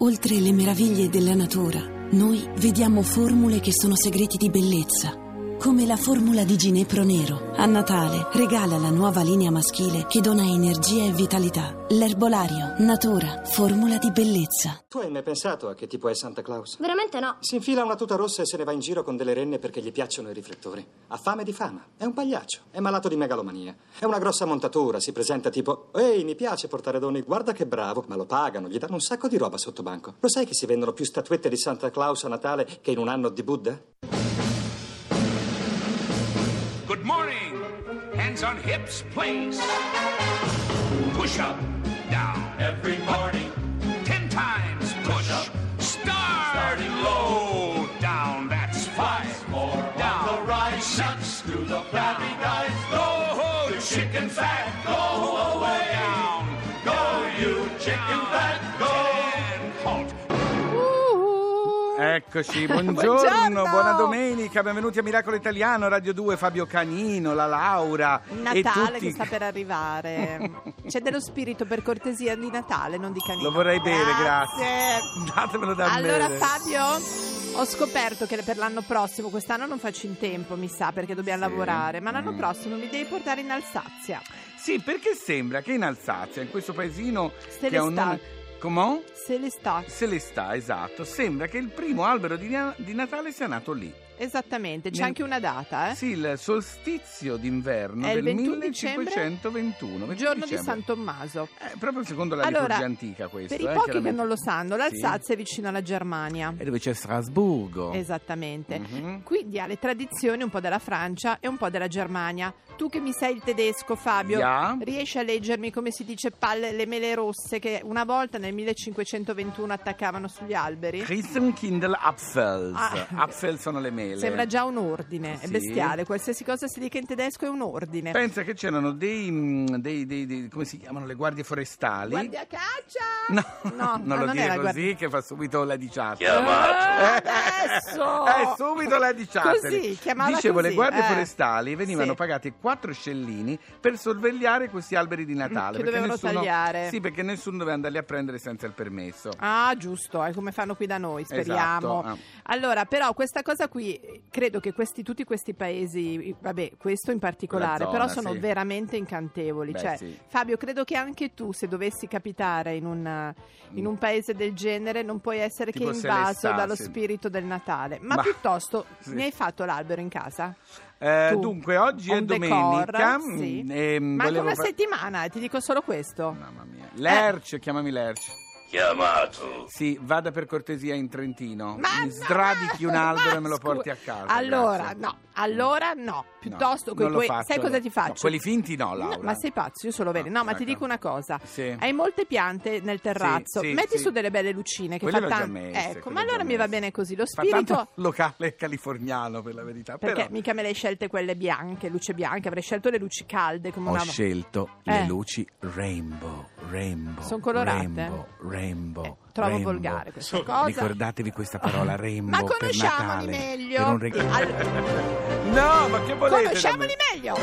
Oltre le meraviglie della natura, noi vediamo formule che sono segreti di bellezza. Come la formula di Ginepro Nero. A Natale regala la nuova linea maschile che dona energia e vitalità. L'erbolario, natura, formula di bellezza. Tu hai mai pensato a che tipo è Santa Claus? Veramente no. Si infila una tuta rossa e se ne va in giro con delle renne perché gli piacciono i riflettori. Ha fame di fama. È un pagliaccio. È malato di megalomania. È una grossa montatura. Si presenta tipo: Ehi, mi piace portare doni. Guarda che bravo. Ma lo pagano. Gli danno un sacco di roba sotto banco. Lo sai che si vendono più statuette di Santa Claus a Natale che in un anno di Buddha? Good morning. Hands on hips, please. Push up, down. Every morning. Ten times push up. Start. Starting low, down. That's five. More down. the rise. Six through the flabby guys. Go, the chicken fat. Go away. Eccoci, buongiorno, Buongiorno. buona domenica, benvenuti a Miracolo Italiano, Radio 2, Fabio Canino, la Laura e Natale tutti. che sta per arrivare. C'è dello spirito per cortesia di Natale, non di canino. Lo vorrei bere, grazie. Grazie. Datemelo da Allora bere. Fabio, ho scoperto che per l'anno prossimo, quest'anno non faccio in tempo, mi sa, perché dobbiamo Sì. lavorare, ma l'anno Mm. prossimo mi devi portare in Alsazia. Sì, perché sembra che in Alsazia, in questo paesino Se che ha un nome... Se le sta, esatto. Sembra che il primo albero di, di Natale sia nato lì. Esattamente, c'è Nel- anche una data, eh? Sì, il solstizio d'inverno È il del 21 dicembre? 1521. 21 Giorno di dicembre. San Tommaso. Eh, proprio secondo la Allora, liturgia antica questo. Per i eh, pochi che non lo sanno, Sì. l'Alsazia è vicino alla Germania. E dove c'è Strasburgo. Esattamente. Mhm. Quindi ha le tradizioni un po' della Francia e un po' della Germania. Tu che mi sei il tedesco, Fabio, Ja. riesci a leggermi come si dice palle, le mele rosse che una volta nel 1521 attaccavano sugli alberi? Christenkindl Apfels. Ah. Apfel sono le mele. Sembra già un ordine, è Sì. bestiale. Qualsiasi cosa si dica in tedesco è un ordine. Pensa che c'erano dei, mm, dei, dei- dei- come si chiamano le guardie forestali? Guardia caccia! No, No, non ah, lo non dire era così guardia- che fa subito la diciata. Ah, adesso! Eh, subito la diciata. Così, chiamala Dicevo, così, le guardie eh. forestali venivano Sì. pagate quattro scellini per sorvegliare questi alberi di Natale. Che perché dovevano nessuno- tagliare. Sì, perché nessuno doveva andarli a prendere senza il permesso. Ah, giusto, è come fanno qui da noi, speriamo. Esatto, ah. Allora, però, questa cosa qui, credo che questi, tutti questi paesi, vabbè, questo in particolare, Quella però zona, sono sì. veramente incantevoli. Beh, cioè, sì. Fabio, credo che anche tu, se dovessi capitare in un, in un paese del genere, non puoi essere Tipo che invaso dallo spirito del Natale. Ma, Ma- piuttosto, sì. mi hai fatto l'albero in casa? Eh, dunque, oggi è domenica. decor, sì. mm, mm, Manca una settimana, eh, ti dico solo questo. Mamma mia. Lerch, chiamami Lerch. Chiamato. Sì, vada per cortesia in Trentino. Ma Mi no! sradichi un albero e me lo porti a casa. Allora, grazie. no, allora no. Piuttosto No, lo tuoi- faccio, sai cosa no. ti faccio? No, quelli finti no, No, Laura. ma sei pazzo, io solo vero. No, No, ma ti ecco. dico una cosa. Sì. Hai molte piante nel terrazzo. Sì, sì, Metti su delle belle lucine che Quelle fa tanto. Ecco, ma allora mi va bene così. Lo spirito locale californiano per la verità. perché però mica me le hai scelte quelle bianche, luce bianca, avrei scelto le luci calde come ho una scelto Eh. le luci rainbow, rainbow. Son colorate? Rainbow, rainbow. Eh, trovo rainbow. volgare questa cosa. Ricordatevi questa parola rainbow Ma per conosciamoli Natale. meglio. Per un reg- Al- No, ma che volete? Conosciamoli me? meglio.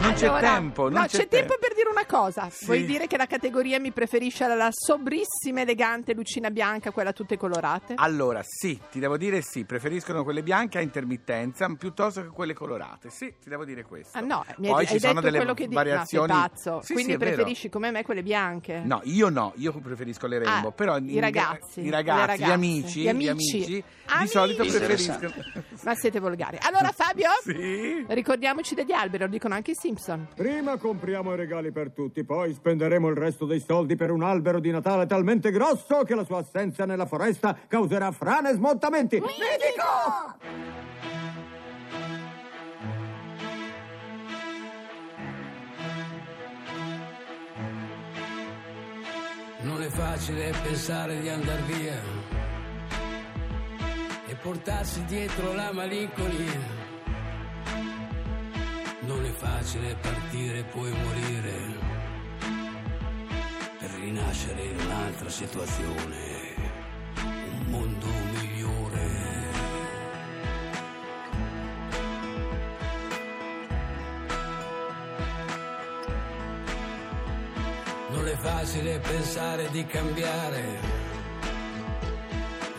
Non c'è Allora, tempo, non no, c'è c'è tempo per una cosa. Sì. Vuoi dire che la categoria mi preferisce la, la sobrissima, elegante lucina bianca, quella tutte colorate? Allora, sì, ti devo dire sì, preferiscono quelle bianche a intermittenza piuttosto che quelle colorate. Sì, ti devo dire questo. Ah no, mi Poi hai, ci hai sono detto delle quello che dici. variazioni. No, sei pazzo. Sì, Quindi sì, è vero. preferisci come me quelle bianche? No, io no, io preferisco le rainbow, Ah, però i in- ragazzi, i ragazzi, ragazze, gli amici, gli amici. di Amici. solito Interessante. preferiscono Ma siete volgari. Allora Fabio, Sì. ricordiamoci degli alberi, lo dicono anche i Simpson. Prima compriamo i regali per tutti, poi spenderemo il resto dei soldi per un albero di Natale talmente grosso che la sua assenza nella foresta causerà frane e smottamenti. Medico! Non è facile pensare di andar via portarsi dietro la malinconia. Non è facile partire e poi morire per rinascere in un'altra situazione, un mondo migliore. Non è facile pensare di cambiare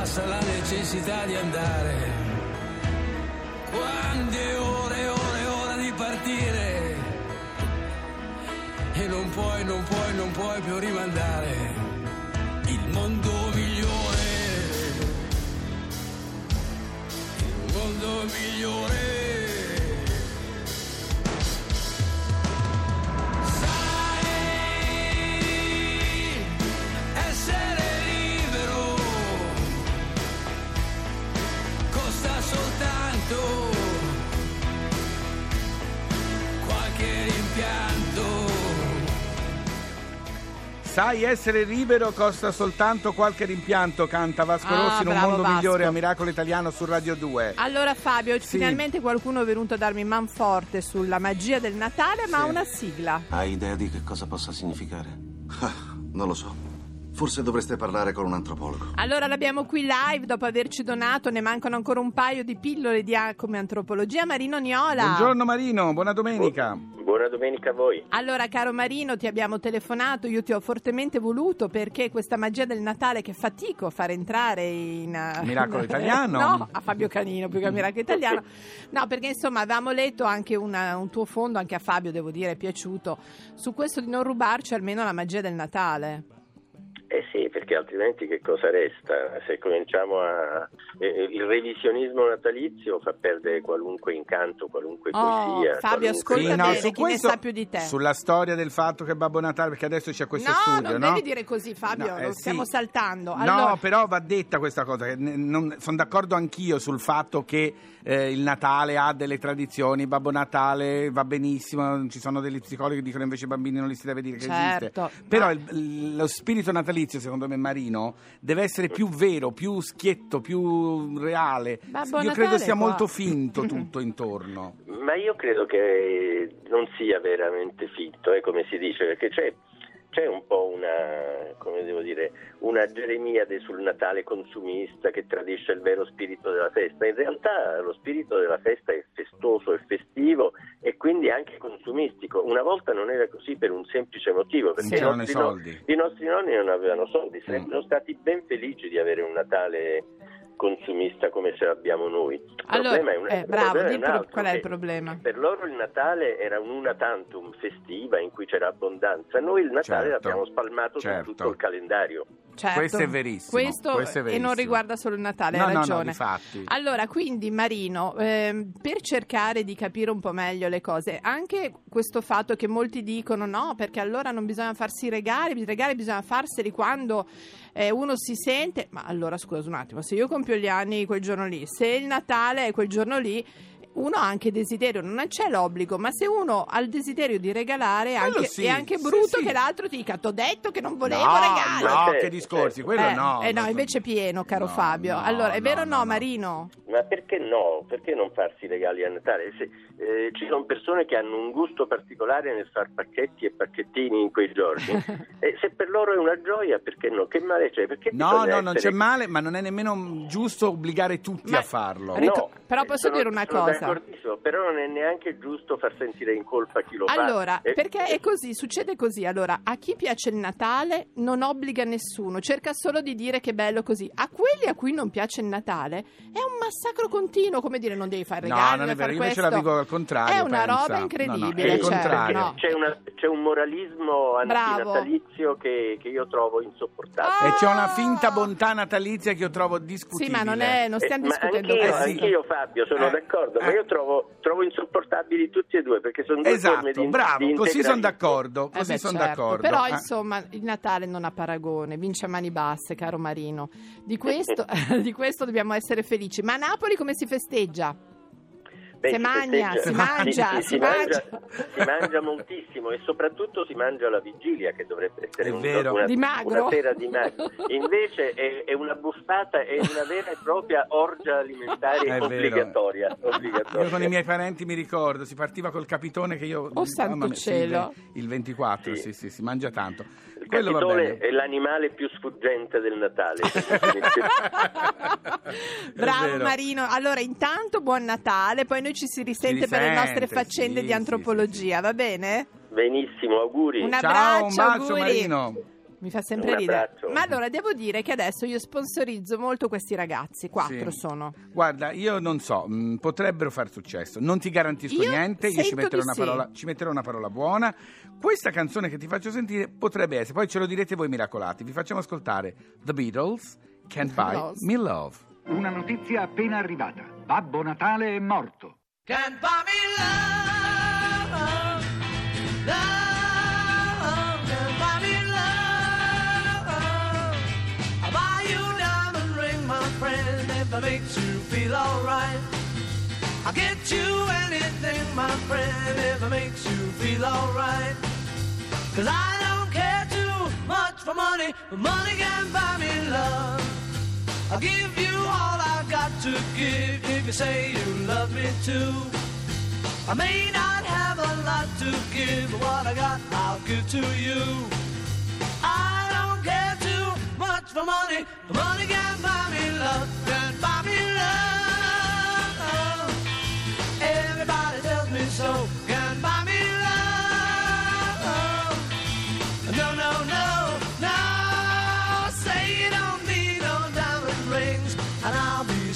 Passa la necessità di andare. Quando è ora e ora e ora di partire e non puoi, non puoi, non puoi più rimandare. Il mondo migliore. Il mondo migliore. Sai essere libero costa soltanto qualche rimpianto, canta Vasco Ah, Rossi in un mondo Vasco. migliore a Miracolo Italiano su Radio 2. Allora Fabio, Sì. finalmente qualcuno è venuto a darmi man forte sulla magia del Natale, ma ha Sì. una sigla. Hai idea di che cosa possa significare? Non lo so. Forse dovreste parlare con un antropologo. Allora l'abbiamo qui live dopo averci donato, ne mancano ancora un paio di pillole di come antropologia. Marino Niola. Buongiorno Marino, buona domenica. Buona domenica a voi. Allora, caro Marino, ti abbiamo telefonato, io ti ho fortemente voluto perché questa magia del Natale che fatico a far entrare in eh, Miracolo Italiano? no, a Fabio Canino più che a Miracolo Italiano. No, perché insomma avevamo letto anche una- un tuo fondo, anche a Fabio devo dire è piaciuto, su questo di non rubarci almeno la magia del Natale. Eh sì, perché altrimenti che cosa resta? Se cominciamo a... eh, il revisionismo natalizio fa perdere qualunque incanto, qualunque Oh, poesia. Fabio, qualunque- ascolta no, bene, su chi ne questo- sa più di te. Sulla storia del fatto che Babbo Natale, perché adesso c'è questo no, studio, non no? devi dire così Fabio, No, eh, lo sì. stiamo saltando. No, Allora, però va detta questa cosa. Ne- non- sono d'accordo anch'io sul fatto che eh, il Natale ha delle tradizioni. Babbo Natale va benissimo. Ci sono degli psicologi che dicono invece i bambini non li si deve dire che Certo, esiste. Però ma- il- lo spirito natalizio, secondo me, Marino, deve essere più vero, più schietto, più reale. Babbo Io credo Natale sia qua. molto finto tutto intorno. Ma io credo che non sia veramente finto, eh, come si dice, perché c'è, c'è un po' una, come devo dire, una Geremiade sul Natale consumista che tradisce il vero spirito della festa. In realtà lo spirito della festa è festoso, è festivo e quindi anche consumistico. Una volta non era così per un semplice motivo, perché i, nostri i nostri nonni non avevano soldi, sarebbero Mm. stati ben felici di avere un Natale consumista come ce l'abbiamo noi. Il Allora, problema è un- eh, bravo, problema è un altro, qual è il problema? per loro il Natale era un una tantum festiva in cui c'era abbondanza, noi il Natale Certo, l'abbiamo spalmato certo. su tutto il calendario. Certo. Questo è verissimo, Questo, questo è e non verissimo. riguarda solo il Natale, No, hai no, no, ragione. difatti. Allora, quindi Marino, ehm, per cercare di capire un po' meglio le cose, anche questo fatto che molti dicono no, perché allora non bisogna farsi regali, i regali bisogna farseli quando eh, uno si sente, ma allora scusa un attimo, se io compio gli anni quel giorno lì, se il Natale è quel giorno lì, uno ha anche desiderio, non c'è l'obbligo, ma se uno ha il desiderio di regalare, anche, sì, è anche brutto sì. che l'altro ti dica: T'ho detto che non volevo no, regali. no, Certo, che discorsi, quello eh, no. eh no, invece è pieno, caro No, Fabio. no, allora, è no, vero o no, no, no. Marino? Ma perché no? Perché non farsi regali a Natale? Se, eh, ci sono persone che hanno un gusto particolare nel far pacchetti e pacchettini in quei giorni. e se per loro è una gioia, perché no? Che male c'è? Perché No, no, non essere- c'è male, ma non è nemmeno giusto obbligare tutti Ma- a farlo. No, però posso sono- dire una cosa? D'accordissimo, però non è neanche giusto far sentire in colpa chi lo fa. Allora, Eh, perché è così, succede così. Allora, a chi piace il Natale non obbliga nessuno, cerca solo di dire che è bello così. A quelli a cui non piace il Natale è un massacro continuo, come dire non devi fare No, regali, non è vero, io invece la dico al contrario. È una pensa. roba No, no, incredibile, è il cioè, contrario. no. C'è, una- c'è un moralismo antinatalizio che, che io trovo insopportabile. E c'è una finta bontà natalizia che io trovo discutibile. Sì, ma non, è, non Eh, stiamo ma discutendo anch'io, questo. anch'io, Fabio sono Eh, d'accordo, ma eh. io trovo, trovo insopportabili tutti e due perché sono due forme Esatto, di bravo, di così sono d'accordo, Eh così beh, sono certo, d'accordo. Però Eh. insomma il Natale non ha paragone, vince a mani basse, caro Marino. Di questo, di questo dobbiamo essere felici. Ma a Napoli come si festeggia? Beh, Si si mangia, festeggia. si mangia, si si mangia. si mangia moltissimo e soprattutto si mangia la vigilia che dovrebbe essere un- una, una sera di magro. Invece è, è una buffata, è una vera e propria orgia alimentare obbligatoria. obbligatoria. Io con i miei parenti mi ricordo, si partiva col capitone che io... Oh, santo mia, cielo. il 24, Sì. sì, sì, si mangia tanto. Il Quello va capitone bene. è l'animale più sfuggente del Natale. Bravo. Marino. Allora, intanto buon Natale, poi noi ci si risente, Si per le nostre risente, faccende sì, di sì, antropologia, va bene? Benissimo, auguri. Un Ciao, abbraccio, un bacio auguri. Marino. Mi fa sempre ridere. Ma allora devo dire che adesso io sponsorizzo molto questi ragazzi, quattro Sì. sono. Guarda, io non so, mh, potrebbero far successo. Non ti garantisco Io niente, io ci metterò, una sì. parola, ci metterò una parola buona. Questa canzone che ti faccio sentire potrebbe essere, poi ce lo direte voi miracolati. Vi facciamo ascoltare The Beatles, Can't Buy. Me Love. Una notizia appena arrivata. Babbo Natale è morto. Can't buy me love, love, can't buy me love. I'll buy you a diamond ring, my friend, if it makes you feel alright. I'll get you anything, my friend, if it makes you feel alright. Cause I don't care too much for money, but money can buy me love. I'll give you all I've got to give if you say you love me too. I may not have a lot to give, but what I got I'll give to you. I don't care too much for money, money can buy me love, can buy me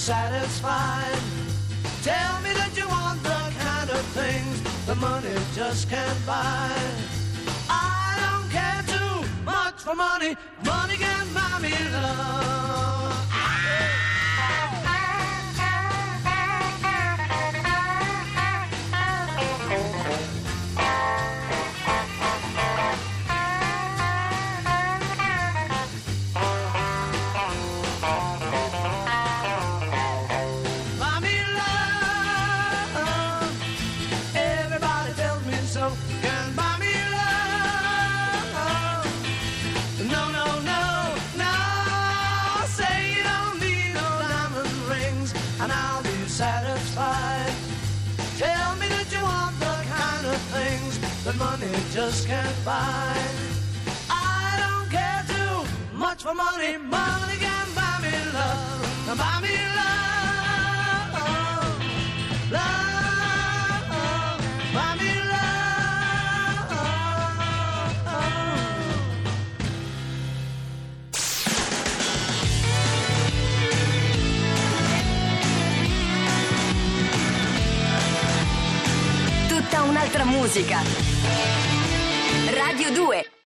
satisfied. Tell me that you want the kind of things the money just can't buy. I don't care too much for money. Money can buy me love. Buy. I don't care too much for money. Money can buy me love. Love. Buy me love. Tutta un'altra musica. Radio 2